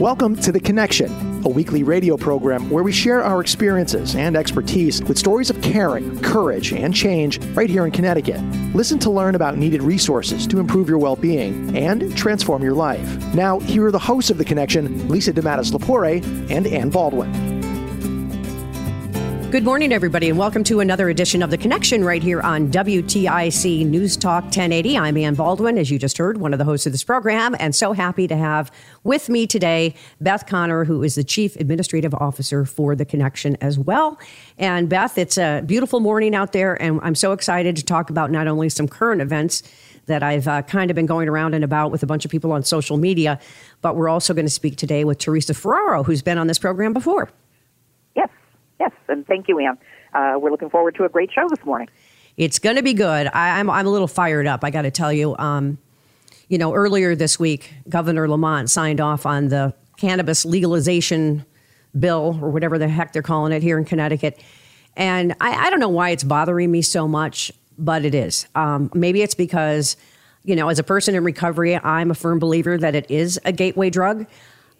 Welcome to The Connection, a weekly radio program where we share our experiences and expertise with stories of caring, courage, and change right here in Connecticut. Listen to learn about needed resources to improve your well being and transform your life. Now, here are the hosts of The Connection Lisa DeMattis Lapore and Ann Baldwin. Good morning, everybody, and welcome to another edition of The Connection right here on WTIC News Talk 1080. I'm Ann Baldwin, as you just heard, one of the hosts of this program, and so happy to have with me today Beth Connor, who is the Chief Administrative Officer for The Connection as well. And Beth, it's a beautiful morning out there, and I'm so excited to talk about not only some current events that I've uh, kind of been going around and about with a bunch of people on social media, but we're also going to speak today with Teresa Ferraro, who's been on this program before. Yes, and thank you, Ann. Uh, we're looking forward to a great show this morning. It's going to be good. I, am I'm, I'm a little fired up. I got to tell you. Um, you know, earlier this week, Governor Lamont signed off on the cannabis legalization bill, or whatever the heck they're calling it here in Connecticut. And I, I don't know why it's bothering me so much, but it is. Um, maybe it's because, you know, as a person in recovery, I'm a firm believer that it is a gateway drug.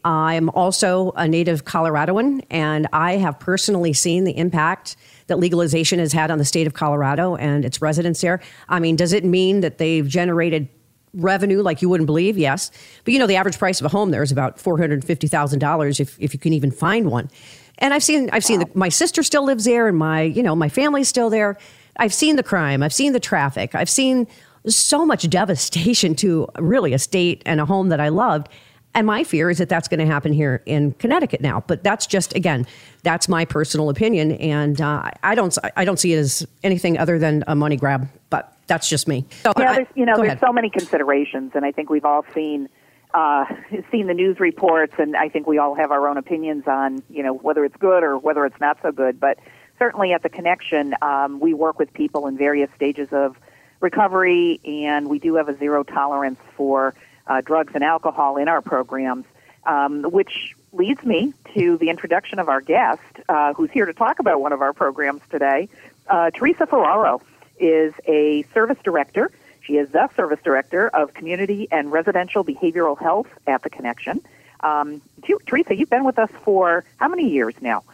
I'm also a native Coloradoan, and I have personally seen the impact that legalization has had on the state of Colorado and its residents there. I mean, does it mean that they've generated revenue like you wouldn't believe? Yes. But you know, the average price of a home there is about $450,000 if, if you can even find one. And I've seen, I've seen the, my sister still lives there and my, you know, my family's still there. I've seen the crime. I've seen the traffic. I've seen so much devastation to really a state and a home that I loved. And my fear is that that's going to happen here in Connecticut now. But that's just again, that's my personal opinion, and uh, I don't I don't see it as anything other than a money grab. But that's just me. So, yeah, there's, you know, there's ahead. so many considerations, and I think we've all seen uh, seen the news reports, and I think we all have our own opinions on you know whether it's good or whether it's not so good. But certainly at the connection, um, we work with people in various stages of recovery, and we do have a zero tolerance for uh, drugs and alcohol in our programs, um, which leads me to the introduction of our guest, uh, who's here to talk about one of our programs today. Uh, Teresa Ferraro is a service director. She is the service director of community and residential behavioral health at the Connection. Um, Teresa, you've been with us for how many years now?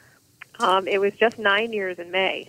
Um, it was just nine years in May.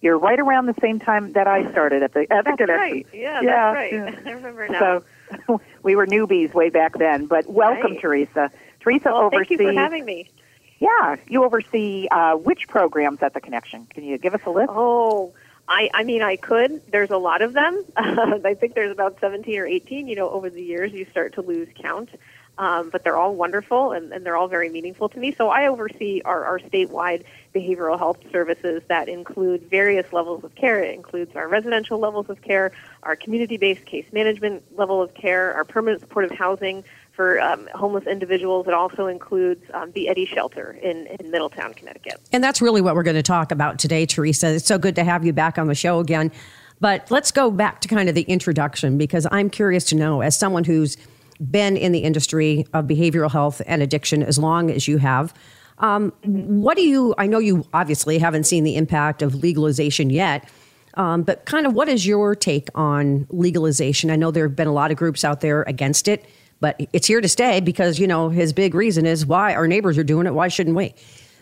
You're right around the same time that I started at the at the that's Connection. Right. Yeah, yeah, that's right. Yeah. I remember now. So, we were newbies way back then. But welcome, right. Teresa. Teresa well, oversees. Thank you for having me. Yeah, you oversee uh, which programs at the Connection? Can you give us a list? Oh, I, I mean, I could. There's a lot of them. I think there's about 17 or 18. You know, over the years, you start to lose count. Um, but they're all wonderful and, and, they're all very meaningful to me. So I oversee our, our, statewide behavioral health services that include various levels of care. It includes our residential levels of care, our community-based case management level of care, our permanent supportive housing for um, homeless individuals. It also includes um, the Eddy Shelter in, in Middletown, Connecticut. And that's really what we're going to talk about today, Teresa. It's so good to have you back on the show again. But let's go back to kind of the introduction because I'm curious to know, as someone who's been in the industry of behavioral health and addiction as long as you have. Um, what do you, I know you obviously haven't seen the impact of legalization yet, um, but kind of what is your take on legalization? I know there have been a lot of groups out there against it, but it's here to stay because, you know, his big reason is why our neighbors are doing it. Why shouldn't we?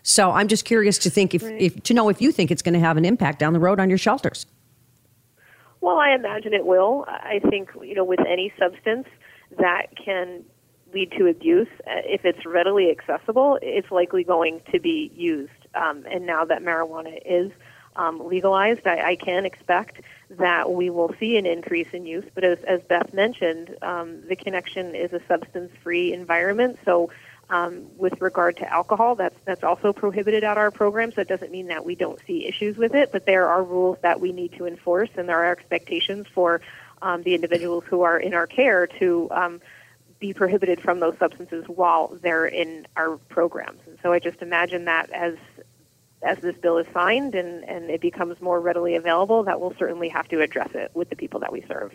So I'm just curious to think if, right. if to know if you think it's going to have an impact down the road on your shelters. Well, I imagine it will. I think, you know, with any substance, that can lead to abuse. Uh, if it's readily accessible, it's likely going to be used. Um, and now that marijuana is um, legalized, I, I can expect that we will see an increase in use. But as, as Beth mentioned, um, the connection is a substance-free environment, so um, with regard to alcohol, that's that's also prohibited at our program. So it doesn't mean that we don't see issues with it, but there are rules that we need to enforce, and there are expectations for um, the individuals who are in our care to um, be prohibited from those substances while they're in our programs. And so I just imagine that as as this bill is signed and, and it becomes more readily available, that we'll certainly have to address it with the people that we serve.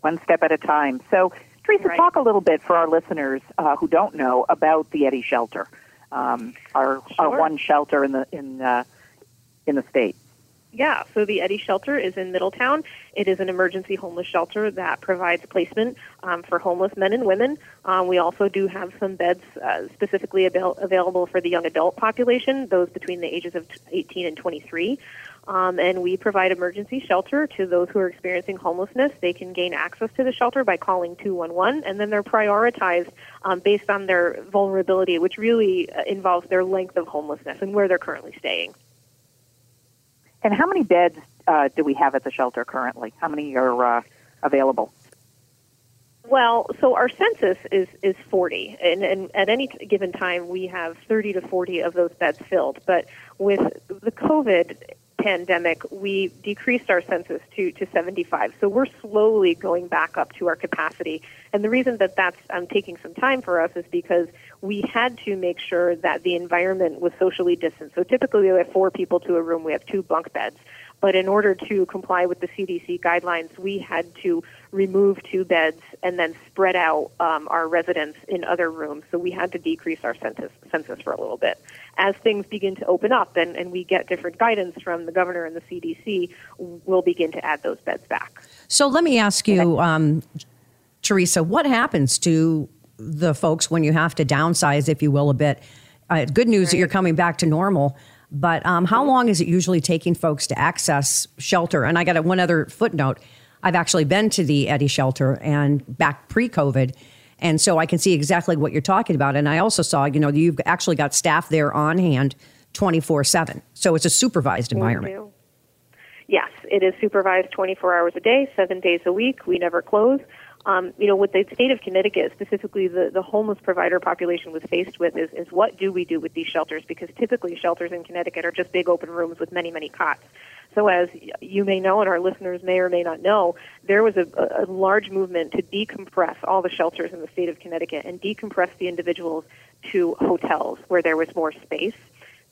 One step at a time. So Teresa, right. talk a little bit for our listeners uh, who don't know about the Eddy Shelter, um, our sure. our one shelter in the in uh, in the state. Yeah, so the Eddy Shelter is in Middletown. It is an emergency homeless shelter that provides placement um, for homeless men and women. Um, we also do have some beds uh, specifically avail- available for the young adult population, those between the ages of 18 and 23. Um, and we provide emergency shelter to those who are experiencing homelessness. They can gain access to the shelter by calling 211, and then they're prioritized um, based on their vulnerability, which really uh, involves their length of homelessness and where they're currently staying. And how many beds uh, do we have at the shelter currently? How many are uh, available? Well, so our census is is 40, and, and at any given time we have 30 to 40 of those beds filled. But with the COVID pandemic, we decreased our census to, to 75. So we're slowly going back up to our capacity. And the reason that that's um, taking some time for us is because we had to make sure that the environment was socially distant. So typically we have four people to a room, we have two bunk beds. But in order to comply with the CDC guidelines, we had to remove two beds and then spread out um, our residents in other rooms. So we had to decrease our census, census for a little bit. As things begin to open up and, and we get different guidance from the governor and the CDC, we'll begin to add those beds back. So let me ask you, um, Teresa, what happens to the folks when you have to downsize, if you will, a bit? Uh, good news right. that you're coming back to normal. But um, how long is it usually taking folks to access shelter? And I got a, one other footnote. I've actually been to the Eddy shelter and back pre COVID. And so I can see exactly what you're talking about. And I also saw, you know, you've actually got staff there on hand 24 7. So it's a supervised environment. Yes, it is supervised 24 hours a day, seven days a week. We never close um, you know, what the state of Connecticut, specifically the, the homeless provider population, was faced with is, is what do we do with these shelters? Because typically shelters in Connecticut are just big open rooms with many, many cots. So, as you may know, and our listeners may or may not know, there was a, a large movement to decompress all the shelters in the state of Connecticut and decompress the individuals to hotels where there was more space.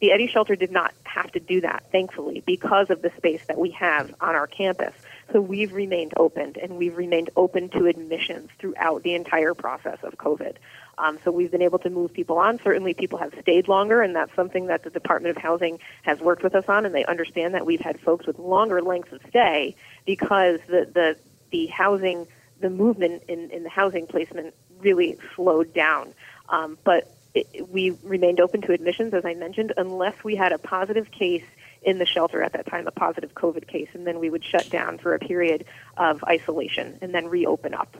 The Eddy Shelter did not have to do that, thankfully, because of the space that we have on our campus. So we've remained open, and we've remained open to admissions throughout the entire process of COVID. Um, so we've been able to move people on. Certainly, people have stayed longer, and that's something that the Department of Housing has worked with us on, and they understand that we've had folks with longer lengths of stay because the the the housing, the movement in, in the housing placement really slowed down. Um, but it, we remained open to admissions, as I mentioned, unless we had a positive case in the shelter at that time, a positive COVID case, and then we would shut down for a period of isolation and then reopen up.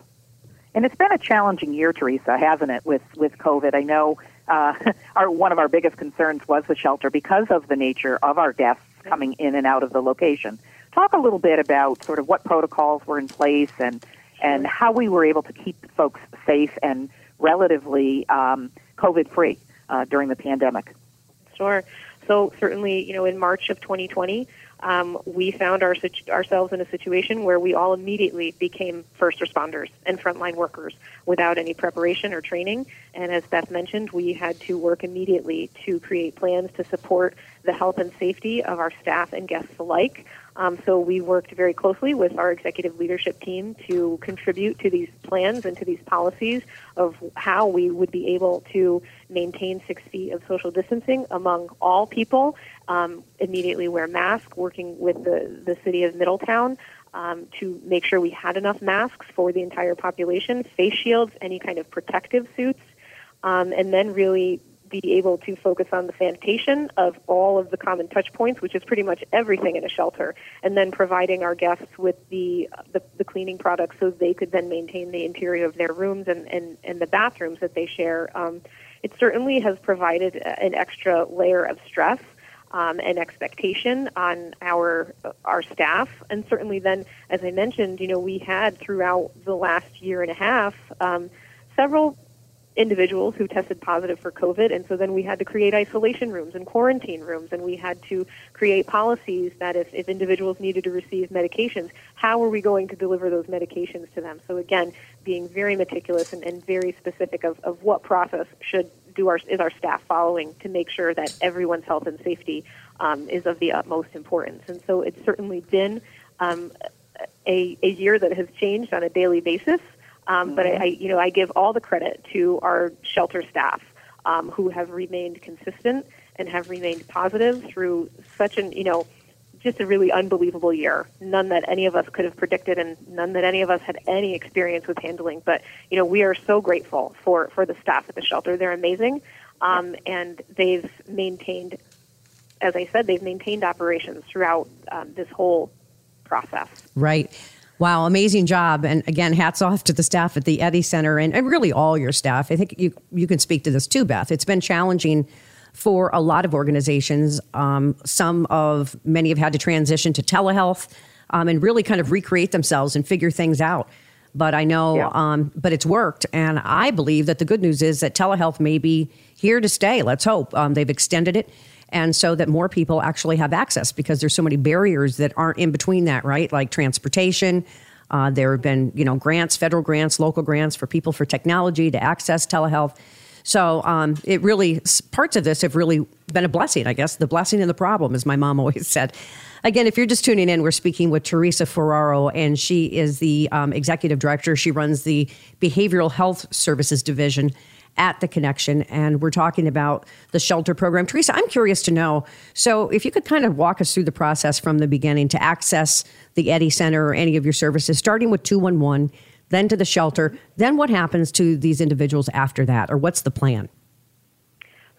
And it's been a challenging year, Teresa, hasn't it, with, with COVID? I know uh, our, one of our biggest concerns was the shelter because of the nature of our guests coming in and out of the location. Talk a little bit about sort of what protocols were in place and, and how we were able to keep folks safe and relatively um, COVID free uh, during the pandemic. Sure. So certainly, you know, in March of 2020, um, we found our, ourselves in a situation where we all immediately became first responders and frontline workers without any preparation or training. And as Beth mentioned, we had to work immediately to create plans to support the health and safety of our staff and guests alike. Um, so we worked very closely with our executive leadership team to contribute to these plans and to these policies of how we would be able to maintain six feet of social distancing among all people, um, immediately wear masks, working with the, the city of Middletown um, to make sure we had enough masks for the entire population, face shields, any kind of protective suits, um, and then really be able to focus on the sanitation of all of the common touch points, which is pretty much everything in a shelter, and then providing our guests with the, the, the cleaning products so they could then maintain the interior of their rooms and, and, and the bathrooms that they share. Um, it certainly has provided an extra layer of stress um, and expectation on our our staff, and certainly then, as I mentioned, you know, we had throughout the last year and a half um, several individuals who tested positive for COVID, and so then we had to create isolation rooms and quarantine rooms, and we had to create policies that if, if individuals needed to receive medications, how are we going to deliver those medications to them? So again, being very meticulous and, and very specific of, of what process should do our is our staff following to make sure that everyone's health and safety um, is of the utmost importance. And so it's certainly been um, a, a year that has changed on a daily basis. Um, mm-hmm. But I, I, you know, I give all the credit to our shelter staff um, who have remained consistent and have remained positive through such an, you know, just a really unbelievable year. None that any of us could have predicted, and none that any of us had any experience with handling. But you know, we are so grateful for for the staff at the shelter. They're amazing, um, and they've maintained, as I said, they've maintained operations throughout um, this whole process. Right. Wow, amazing job. And again, hats off to the staff at the Eddy Center and, and really all your staff. I think you, you can speak to this too, Beth. It's been challenging for a lot of organizations. Um, some of many have had to transition to telehealth um, and really kind of recreate themselves and figure things out. But I know, yeah. um, but it's worked. And I believe that the good news is that telehealth may be here to stay. Let's hope. Um, they've extended it and so that more people actually have access because there's so many barriers that aren't in between that, right? Like transportation. Uh, there have been, you know, grants, federal grants, local grants for people for technology to access telehealth. So um, it really, parts of this have really been a blessing, I guess. The blessing and the problem, as my mom always said. Again, if you're just tuning in, we're speaking with Teresa Ferraro, and she is the um, executive director. She runs the Behavioral Health Services Division at the connection and we're talking about the shelter program. Teresa i'm curious to know so if you could kind of walk us through the process from the beginning to access the eddy center or any of your services starting with 211 then to the shelter then what happens to these individuals after that or what's the plan?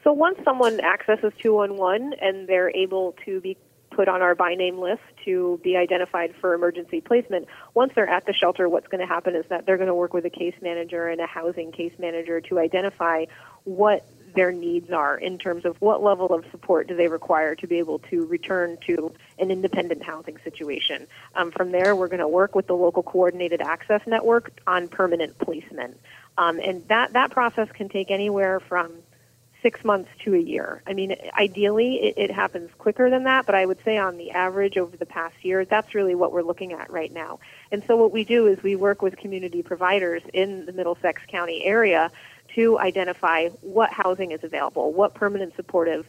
So once someone accesses 211 and they're able to be put on our by name list to be identified for emergency placement. Once they're at the shelter, what's going to happen is that they're going to work with a case manager and a housing case manager to identify what their needs are in terms of what level of support do they require to be able to return to an independent housing situation. Um, from there, we're going to work with the local coordinated access network on permanent placement. Um, and that, that process can take anywhere from six months to a year. I mean, ideally, it, it, happens quicker than that, but I would say on the average over the past year, that's really what we're looking at right now. And so what we do is we work with community providers in the Middlesex County area to identify what housing is available, what permanent supportive,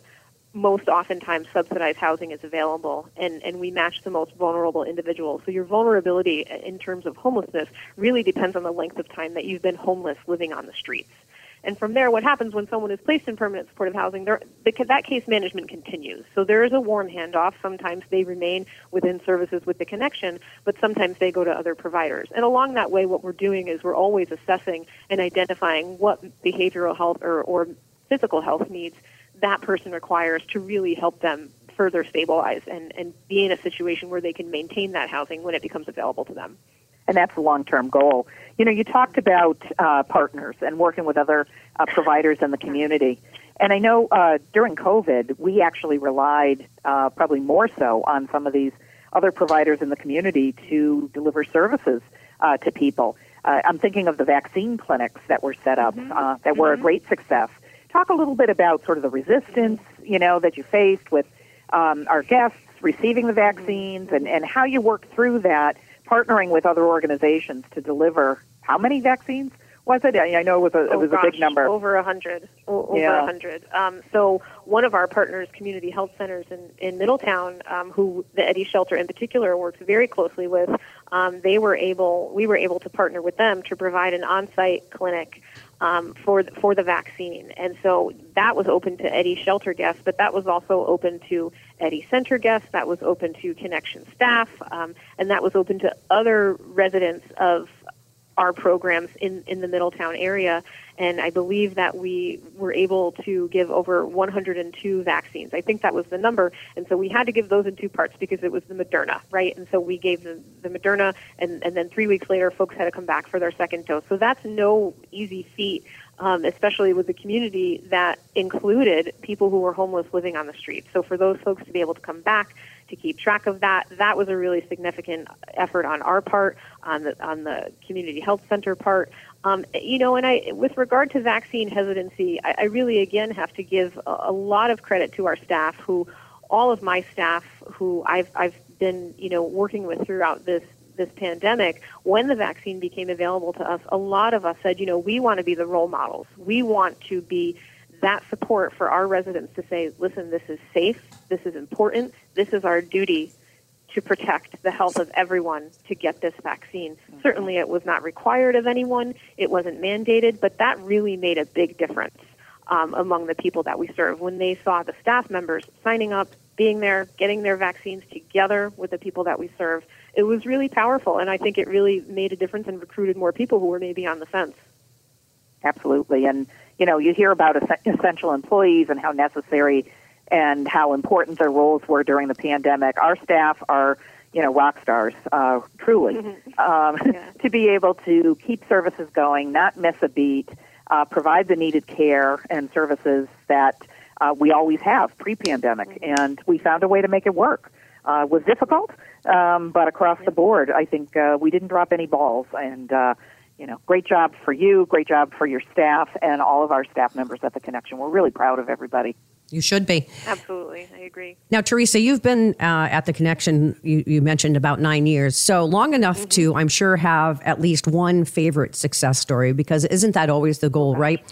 most oftentimes subsidized housing is available, and, and we match the most vulnerable individuals. So your vulnerability in terms of homelessness really depends on the length of time that you've been homeless living on the streets. And from there, what happens when someone is placed in permanent supportive housing, that case management continues. So there is a warm handoff. Sometimes they remain within services with the connection, but sometimes they go to other providers. And along that way, what we're doing is we're always assessing and identifying what behavioral health or, or physical health needs that person requires to really help them further stabilize and, and be in a situation where they can maintain that housing when it becomes available to them and that's a long-term goal. You know, you talked about uh, partners and working with other uh, providers in the community. And I know uh, during COVID, we actually relied uh, probably more so on some of these other providers in the community to deliver services uh, to people. Uh, I'm thinking of the vaccine clinics that were set up mm-hmm. uh, that were mm-hmm. a great success. Talk a little bit about sort of the resistance, you know, that you faced with um, our guests receiving the vaccines and, and how you worked through that partnering with other organizations to deliver how many vaccines was it? I know it was a, oh, it was gosh, a big number. Over a hundred. Over a yeah. hundred. Um, so one of our partners, Community Health Centers in, in Middletown, um, who the Eddy Shelter in particular works very closely with, um, they were able, we were able to partner with them to provide an on-site clinic um, for the, for the vaccine, and so that was open to Eddy Shelter guests, but that was also open to Eddy Center guests. That was open to Connection staff, um, and that was open to other residents of our programs in, in the Middletown area. And I believe that we were able to give over 102 vaccines. I think that was the number. And so we had to give those in two parts because it was the Moderna, right? And so we gave the, the Moderna, and, and then three weeks later, folks had to come back for their second dose. So that's no easy feat. Um, especially with the community that included people who were homeless living on the streets. So for those folks to be able to come back to keep track of that. That was a really significant effort on our part, on the on the community health center part. Um, you know, and I, with regard to vaccine hesitancy, I, I really again have to give a, a lot of credit to our staff, who all of my staff, who I've I've been you know working with throughout this this pandemic, when the vaccine became available to us, a lot of us said, you know, we want to be the role models. We want to be that support for our residents to say, listen, this is safe, this is important, this is our duty to protect the health of everyone to get this vaccine. Mm-hmm. Certainly, it was not required of anyone, it wasn't mandated, but that really made a big difference um, among the people that we serve when they saw the staff members signing up, being there, getting their vaccines together with the people that we serve. It was really powerful, and I think it really made a difference and recruited more people who were maybe on the fence. Absolutely, and you know, you hear about essential employees and how necessary and how important their roles were during the pandemic. Our staff are, you know, rock stars, uh, truly, mm-hmm. um, yeah. to be able to keep services going, not miss a beat, uh, provide the needed care and services that uh, we always have pre-pandemic, mm-hmm. and we found a way to make it work. Uh, it was difficult, um, but across the board, I think uh, we didn't drop any balls, and uh, you know, great job for you, great job for your staff, and all of our staff members at the Connection. We're really proud of everybody. You should be. Absolutely, I agree. Now, Teresa, you've been uh, at the Connection, you, you, mentioned about nine years. So long enough mm-hmm. to, I'm sure, have at least one favorite success story, because isn't that always the goal, right?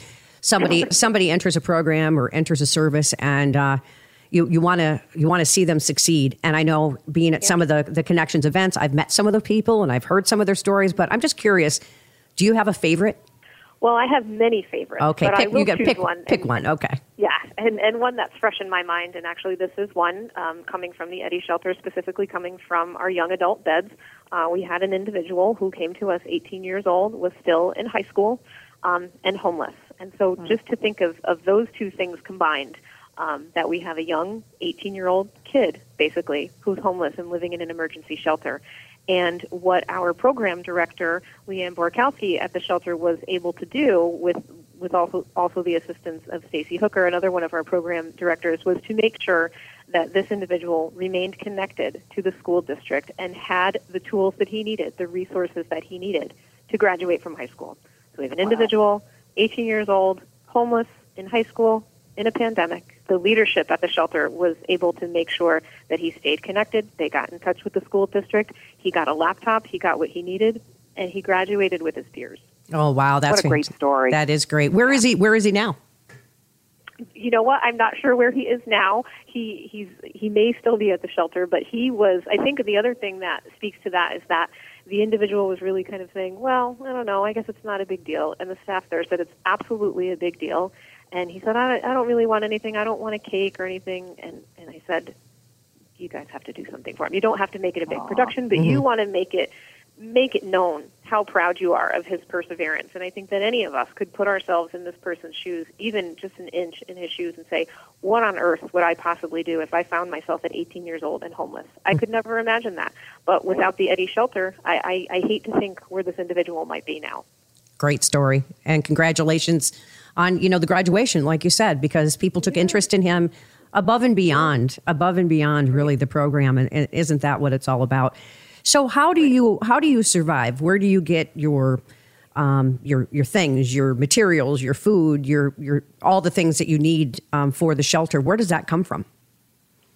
Somebody somebody enters a program or enters a service and uh, you you want to you want to see them succeed. And I know being at yeah. some of the the connections events, I've met some of the people and I've heard some of their stories. But I'm just curious, do you have a favorite? Well, I have many favorites. Okay, but pick, I will you choose pick one. Pick and, one. Okay. Yeah, and and one that's fresh in my mind. And actually, this is one um, coming from the Eddy Shelter, specifically coming from our young adult beds. Uh, we had an individual who came to us, 18 years old, was still in high school, um, and homeless. And so, mm. just to think of of those two things combined. Um, that we have a young 18 year old kid, basically, who's homeless and living in an emergency shelter. And what our program director, Leanne Borkowski at the shelter, was able to do with with also also the assistance of Stacy Hooker, another one of our program directors, was to make sure that this individual remained connected to the school district and had the tools that he needed, the resources that he needed to graduate from high school. So we have an individual, 18 years old, homeless in high school, in a pandemic, the leadership at the shelter was able to make sure that he stayed connected. They got in touch with the school district. He got a laptop. He got what he needed, and he graduated with his peers. Oh wow, that's what a great story. That is great. Where is he? Where is he now? You know what? I'm not sure where he is now. He he's he may still be at the shelter, but he was. I think the other thing that speaks to that is that the individual was really kind of saying, "Well, I don't know. I guess it's not a big deal," and the staff there said it's absolutely a big deal and he said, I, I don't really want anything. I don't want a cake or anything. And, and I said, you guys have to do something for him. You don't have to make it a big Aww. production, but mm-hmm. you want to make it make it known how proud you are of his perseverance. And I think that any of us could put ourselves in this person's shoes, even just an inch in his shoes, and say, what on earth would I possibly do if I found myself at 18 years old and homeless? I could never imagine that. But without the Eddy Shelter, I, I, I hate to think where this individual might be now. Great story. And congratulations on you know the graduation, like you said, because people took interest in him above and beyond, above and beyond, really the program, and, and isn't that what it's all about? So how do you how do you survive? Where do you get your um, your your things, your materials, your food, your your all the things that you need um, for the shelter? Where does that come from?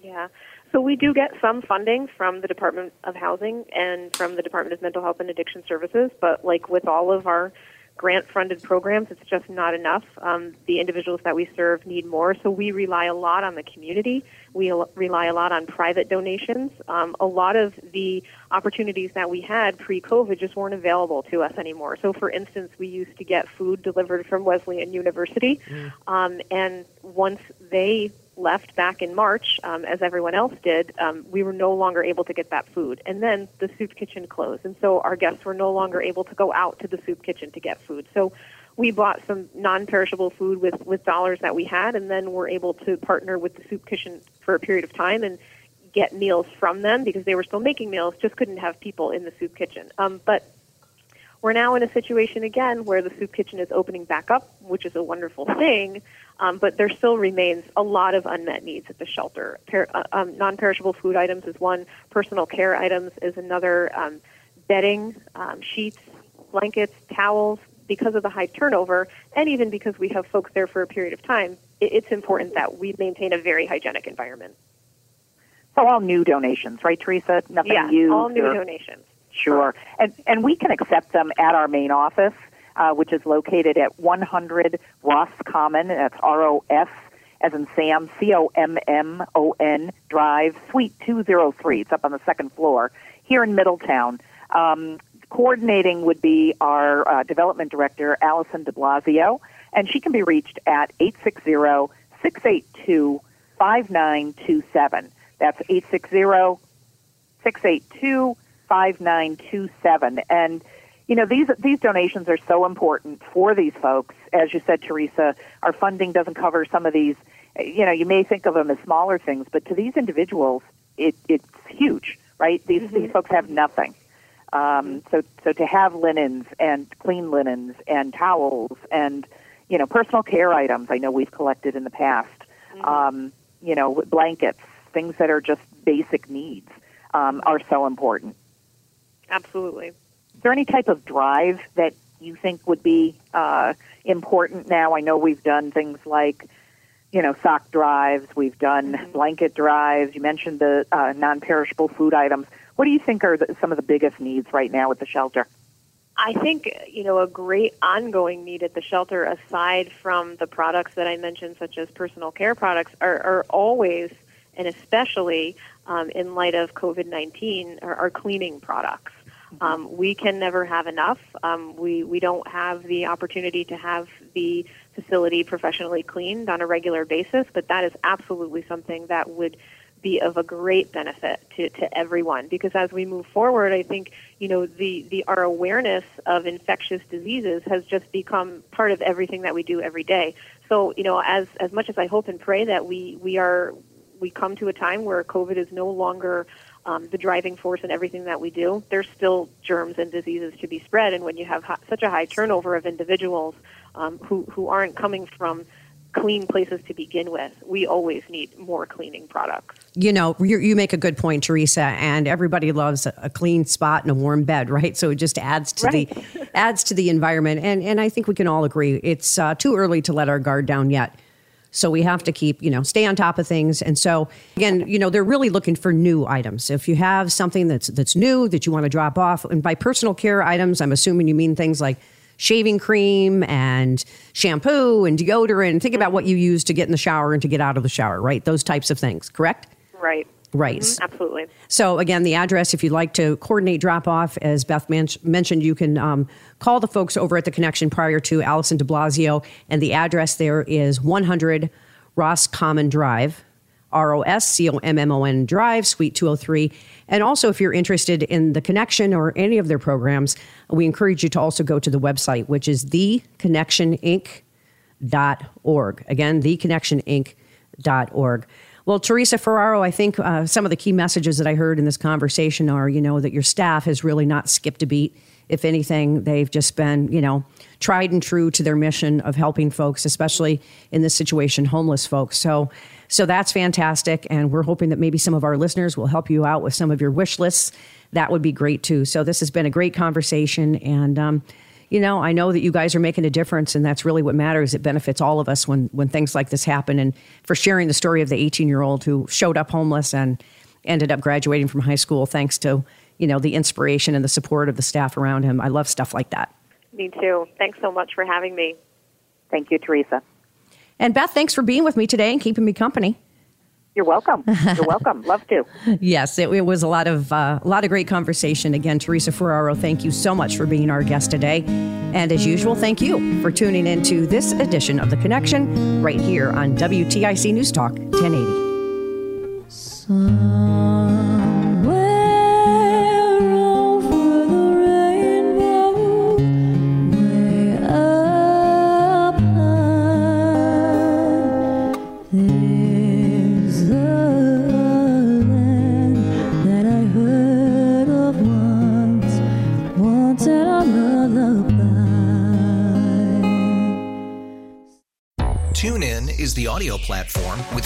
Yeah. So we do get some funding from the Department of Housing and from the Department of Mental Health and Addiction Services, but like with all of our grant funded programs. It's just not enough. Um, the individuals that we serve need more, so we rely a lot on the community. We rely a lot on private donations. Um, a lot of the opportunities that we had pre COVID just weren't available to us anymore. So, for instance, we used to get food delivered from Wesleyan University, mm. um, and once they left back in March, um, as everyone else did, um, we were no longer able to get that food. And then the soup kitchen closed. And so our guests were no longer able to go out to the soup kitchen to get food. So we bought some non-perishable food with, with dollars that we had, and then we're able to partner with the soup kitchen for a period of time and get meals from them because they were still making meals, just couldn't have people in the soup kitchen. Um, but we're now in a situation again where the soup kitchen is opening back up, which is a wonderful thing, um, but there still remains a lot of unmet needs at the shelter. Per, uh, um, non-perishable food items is one, personal care items is another, um, bedding, um, sheets, blankets, towels. Because of the high turnover, and even because we have folks there for a period of time, it, it's important that we maintain a very hygienic environment. So all new donations, right, Teresa? Nothing yeah, used. all new or- donations. Sure. And, and we can accept them at our main office, uh, which is located at 100 Ross Common. That's R-O-S as in Sam, C-O-M-M-O-N Drive, Suite 203. It's up on the second floor here in Middletown. Um, coordinating would be our uh, development director, Allison de Blasio, and she can be reached at 860-682-5927. That's 860-682 5927 and you know these these donations are so important for these folks as you said Teresa our funding doesn't cover some of these you know you may think of them as smaller things but to these individuals it it's huge right these Mm-hmm. these folks have nothing um, so so to have linens and clean linens and towels and you know personal care items I know we've collected in the past Mm-hmm. um, you know blankets things that are just basic needs um, are so important Absolutely. Is there any type of drive that you think would be uh, important now? I know we've done things like, you know, sock drives, we've done blanket drives. You mentioned the uh, non-perishable food items. What do you think are the, some of the biggest needs right now at the shelter? I think you know a great ongoing need at the shelter, aside from the products that I mentioned, such as personal care products, are, are always and especially um, in light of COVID nineteen, are, are cleaning products. Um, we can never have enough. Um, we we don't have the opportunity to have the facility professionally cleaned on a regular basis, but that is absolutely something that would be of a great benefit to, to everyone. Because as we move forward I think you know the, the our awareness of infectious diseases has just become part of everything that we do every day. So you know as as much as I hope and pray that we we are we come to a time where COVID is no longer um, the driving force in everything that we do. There's still germs and diseases to be spread, and when you have such a high turnover of individuals um, who who aren't coming from clean places to begin with, we always need more cleaning products. You know, you, you make a good point, Teresa, and everybody loves a, a clean spot and a warm bed, right? So it just adds to the adds to the environment, and and I think we can all agree it's uh, too early to let our guard down yet. So we have to keep, you know, stay on top of things. And so again, you know, they're really looking for new items. If you have something that's that's new that you want to drop off, and by personal care items, I'm assuming you mean things like shaving cream and shampoo and deodorant. Think about what you use to get in the shower and to get out of the shower, right? Those types of things, correct? Right. Right. Mhm, absolutely. So again, the address, if you'd like to coordinate drop off, as Beth men- mentioned, you can um, call the folks over at the connection prior to Allison de Blasio, and the address there is 100 Roscommon Drive, R O S C O M M O N Drive, Suite 203. And also, if you're interested in the connection or any of their programs, we encourage you to also go to the website, which is theconnectioninc.org. Again, theconnectioninc.org. Well, Teresa Ferraro, I think uh, some of the key messages that I heard in this conversation are, you know, that your staff has really not skipped a beat. If anything, they've just been, you know, tried and true to their mission of helping folks, especially in this situation, homeless folks. So, so that's fantastic, and we're hoping that maybe some of our listeners will help you out with some of your wish lists. That would be great too. So this has been a great conversation, and um, you know, I know that you guys are making a difference, and that's really what matters. It benefits all of us when when things like this happen. And for sharing the story of the 18 year old who showed up homeless and ended up graduating from high school thanks to you know the inspiration and the support of the staff around him. I love stuff like that. Me too. Thanks so much for having me. Thank you, Teresa. And Beth, thanks for being with me today and keeping me company. You're welcome. You're welcome. Love to. Yes, it, it was a lot of uh, a lot of great conversation. Again, Teresa Ferraro, thank you so much for being our guest today, and as usual, thank you for tuning in to this edition of the Connection right here on WTIC News Talk 1080.